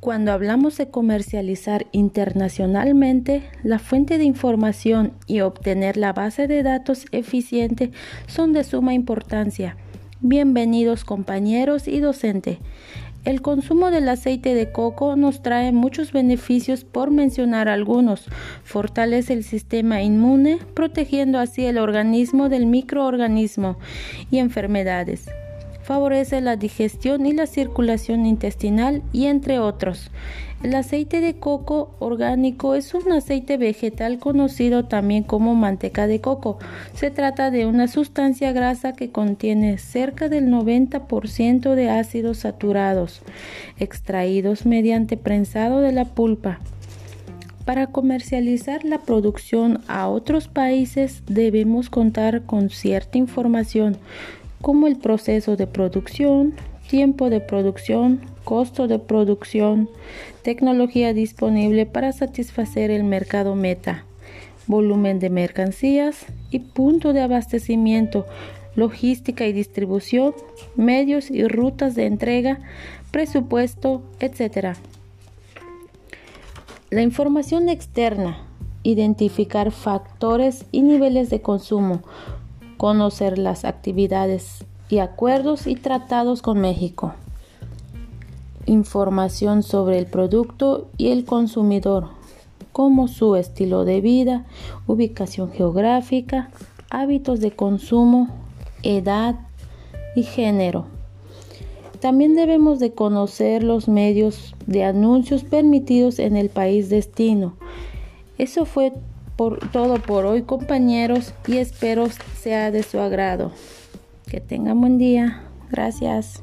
Cuando hablamos de comercializar internacionalmente, la fuente de información y obtener la base de datos eficiente son de suma importancia. Bienvenidos compañeros y docente. El consumo del aceite de coco nos trae muchos beneficios por mencionar algunos. Fortalece el sistema inmune, protegiendo así el organismo del microorganismo y enfermedades favorece la digestión y la circulación intestinal y entre otros. El aceite de coco orgánico es un aceite vegetal conocido también como manteca de coco. Se trata de una sustancia grasa que contiene cerca del 90% de ácidos saturados, extraídos mediante prensado de la pulpa. Para comercializar la producción a otros países debemos contar con cierta información como el proceso de producción, tiempo de producción, costo de producción, tecnología disponible para satisfacer el mercado meta, volumen de mercancías y punto de abastecimiento, logística y distribución, medios y rutas de entrega, presupuesto, etc. La información externa, identificar factores y niveles de consumo, conocer las actividades y acuerdos y tratados con México, información sobre el producto y el consumidor, como su estilo de vida, ubicación geográfica, hábitos de consumo, edad y género. También debemos de conocer los medios de anuncios permitidos en el país destino. Eso fue por todo por hoy compañeros y espero sea de su agrado. Que tengan buen día. Gracias.